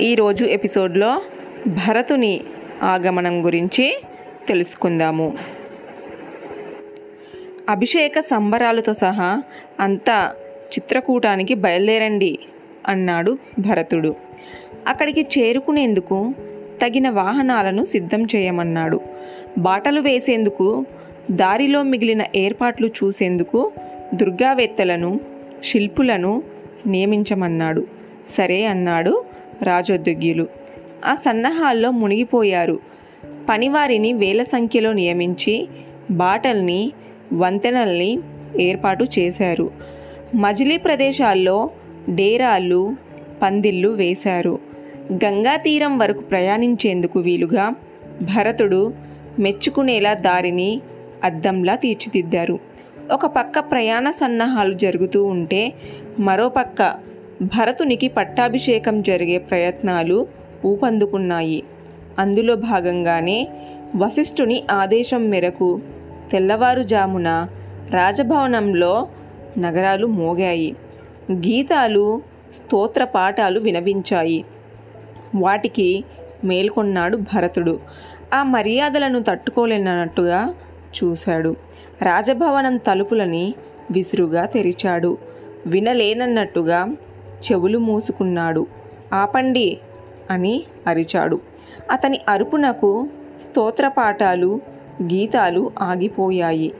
ఈరోజు ఎపిసోడ్లో భరతుని ఆగమనం గురించి తెలుసుకుందాము. అభిషేక సంబరాలతో సహా అంతా చిత్రకూటానికి బయలుదేరండి అన్నాడు భరతుడు. అక్కడికి చేరుకునేందుకు తగిన వాహనాలను సిద్ధం చేయమన్నాడు. బాటలు వేసేందుకు దారిలో మిగిలిన ఏర్పాట్లు చూసేందుకు దుర్గావేత్తలను శిల్పులను నియమించమన్నాడు. సరే అన్నాడు రాజోద్యోగ్యులు ఆ సన్నాహాల్లో మునిగిపోయారు. పనివారిని వేల సంఖ్యలో నియమించి బాటల్ని వంతెనల్ని ఏర్పాటు చేశారు. మజిలీ ప్రదేశాల్లో డేరాలు పందిళ్ళు వేశారు. గంగా తీరం వరకు ప్రయాణించేందుకు వీలుగా భరతుడు మెచ్చుకునేలా దారిని అద్దంలా తీర్చిదిద్దారు. ఒక పక్క ప్రయాణ సన్నాహాలు జరుగుతూ ఉంటే మరోపక్క భరతునికి పట్టాభిషేకం జరిగే ప్రయత్నాలు ఊపందుకున్నాయి. అందులో భాగంగానే వశిష్ఠుని ఆదేశం మేరకు తెల్లవారుజామున రాజభవనంలో నగరాలు మోగాయి. గీతాలు స్తోత్ర పాఠాలు వినవించాయి. వాటికి మేల్కొన్నాడు భరతుడు. ఆ మర్యాదలను తట్టుకోలేనట్టుగా చూశాడు. రాజభవనం తలుపులని విసురుగా తెరిచాడు. వినలేనన్నట్టుగా చెవులు మూసుకున్నాడు. ఆపండి అని అరిచాడు. అతని అరుపునకు స్తోత్రపాఠాలు గీతాలు ఆగిపోయాయి.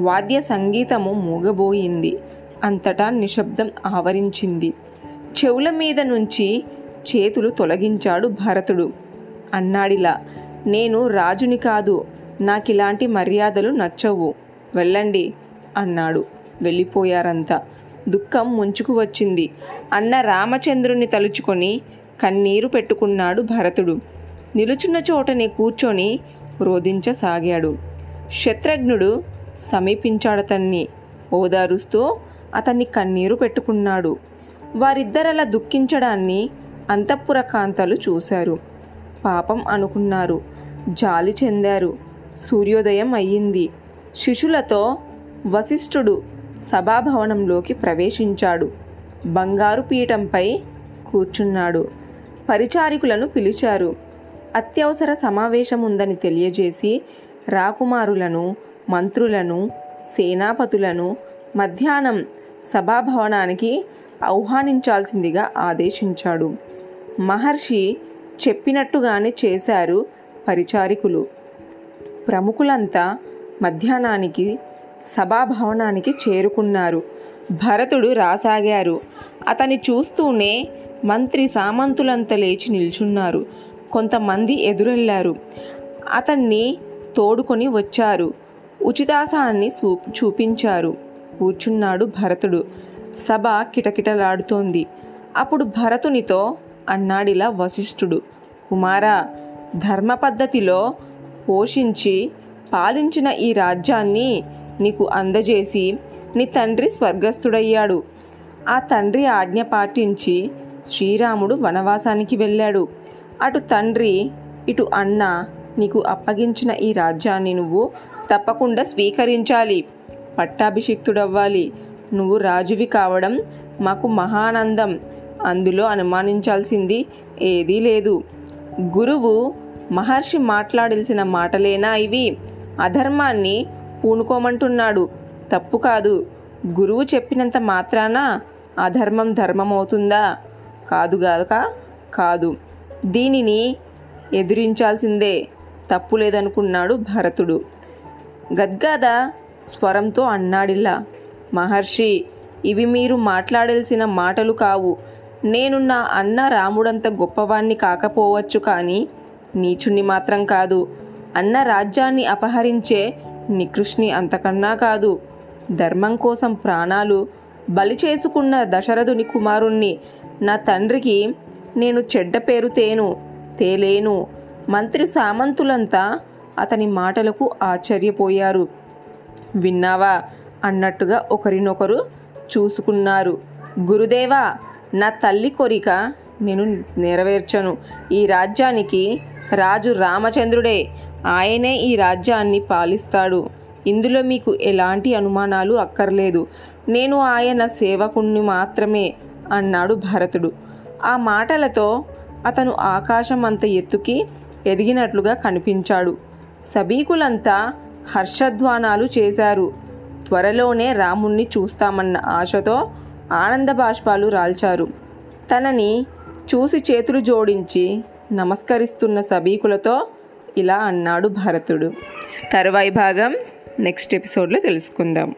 వాద్య సంగీతము మూగబోయింది. అంతటా నిశ్శబ్దం ఆవరించింది. చెవుల మీద నుంచి చేతులు తొలగించాడు భరతుడు. అన్నాడిలా నేను రాజుని కాదు. నాకిలాంటి మర్యాదలు నచ్చవు. వెళ్ళండి అన్నాడు. వెళ్ళిపోయారంతా. దుఃఖం ముంచుకు వచ్చింది. అన్న రామచంద్రుని తలుచుకొని కన్నీరు పెట్టుకున్నాడు భరతుడు. నిలుచున్న చోటనే కూర్చొని రోధించసాగాడు. శత్రుఘ్నుడు సమీపించాడతన్ని ఓదారుస్తూ అతన్ని కన్నీరు పెట్టుకున్నాడు. వారిద్దరలా దుఃఖించడాన్ని అంతఃపుర కాంతలు చూశారు. పాపం అనుకున్నారు. జాలి చెందారు. సూర్యోదయం అయ్యింది. శిష్యులతో వశిష్ఠుడు సభాభవనంలోకి ప్రవేశించాడు. బంగారు పీఠంపై కూర్చున్నాడు. పరిచారికులను పిలిచారు. అత్యవసర సమావేశం ఉందని తెలియజేసి రాకుమారులను మంత్రులను సేనాపతులను మధ్యాహ్నం సభాభవనానికి ఆహ్వానించాల్సిందిగా ఆదేశించాడు. మహర్షి చెప్పినట్టుగానే చేశారు పరిచారికులు. ప్రముఖులంతా మధ్యాహ్నానికి సభాభవనానికి చేరుకున్నారు. భరతుడు రాసాగారు. అతని చూస్తూనే మంత్రి సామంతులంతా లేచి నిల్చున్నారు. కొంతమంది ఎదురెళ్ళారు. అతన్ని తోడుకొని వచ్చారు. ఉచితాసాన్ని చూ చూపించారు. కూర్చున్నాడు భరతుడు. సభ కిటకిటలాడుతోంది. అప్పుడు భరతునితో అన్నాడిలా వశిష్ఠుడు. కుమారా ధర్మ పద్ధతిలో పోషించి పాలించిన ఈ రాజ్యాన్ని నీకు అందజేసి నీ తండ్రి స్వర్గస్థుడయ్యాడు. ఆ తండ్రి ఆజ్ఞ పాటించి శ్రీరాముడు వనవాసానికి వెళ్ళాడు. అటు తండ్రి ఇటు అన్న నీకు అప్పగించిన ఈ రాజ్యాన్ని నువ్వు తప్పకుండా స్వీకరించాలి. పట్టాభిషిక్తుడవ్వాలి. నువ్వు రాజువి కావడం మాకు మహానందం. అందులో అనుమానించాల్సింది ఏదీ లేదు. గురువు మహర్షి మాట్లాడాల్సిన మాటలేనా ఇవి? అధర్మాన్ని పూనుకోమంటున్నాడు. తప్పు కాదు. గురువు చెప్పినంత మాత్రాన అధర్మం ధర్మం అవుతుందా కాదు కాదు. దీనిని ఎదిరించాల్సిందే. తప్పు లేదనుకున్నాడు భరతుడు. గద్గాద స్వరంతో అన్నాడిలా మహర్షి ఇవి మీరు మాట్లాడాల్సిన మాటలు కావు. నేను నా అన్న రాముడంత గొప్పవాణ్ణి కాకపోవచ్చు కానీ నీచుణ్ణి మాత్రం కాదు. అన్న రాజ్యాన్ని అపహరించే నికృష్ణి అంతకన్నా కాదు ధర్మం కోసం ప్రాణాలు బలి చేసుకున్న దశరథుని కుమారుణ్ణి నా తండ్రికి నేను చెడ్డ పేరు తేను తేలేను. మంత్రి సామంతులంతా అతని మాటలకు ఆశ్చర్యపోయారు. విన్నావా? అన్నట్టుగా ఒకరినొకరు చూసుకున్నారు. గురుదేవా నా తల్లి కోరిక నేను నెరవేర్చను. ఈ రాజ్యానికి రాజు రామచంద్రుడే. ఆయనే ఈ రాజ్యాన్ని పాలిస్తాడు. ఇందులో మీకు ఎలాంటి అనుమానాలు అక్కర్లేదు. నేను ఆయన సేవకుణ్ణి మాత్రమే అన్నాడు భరతుడు. ఆ మాటలతో అతను ఆకాశం అంత ఎత్తుకి ఎదిగినట్లుగా కనిపించాడు. సబీకులంతా హర్షధ్వానాలు చేశారు. త్వరలోనే రాముణ్ణి చూస్తామన్న ఆశతో ఆనంద బాష్పాలు రాల్చారు. తనని చూసి చేతులు జోడించి నమస్కరిస్తున్న సబీకులతో ఇలా అన్నాడు భరతుడు. తరువాయి భాగం నెక్స్ట్ ఎపిసోడ్లో తెలుసుకుందాం.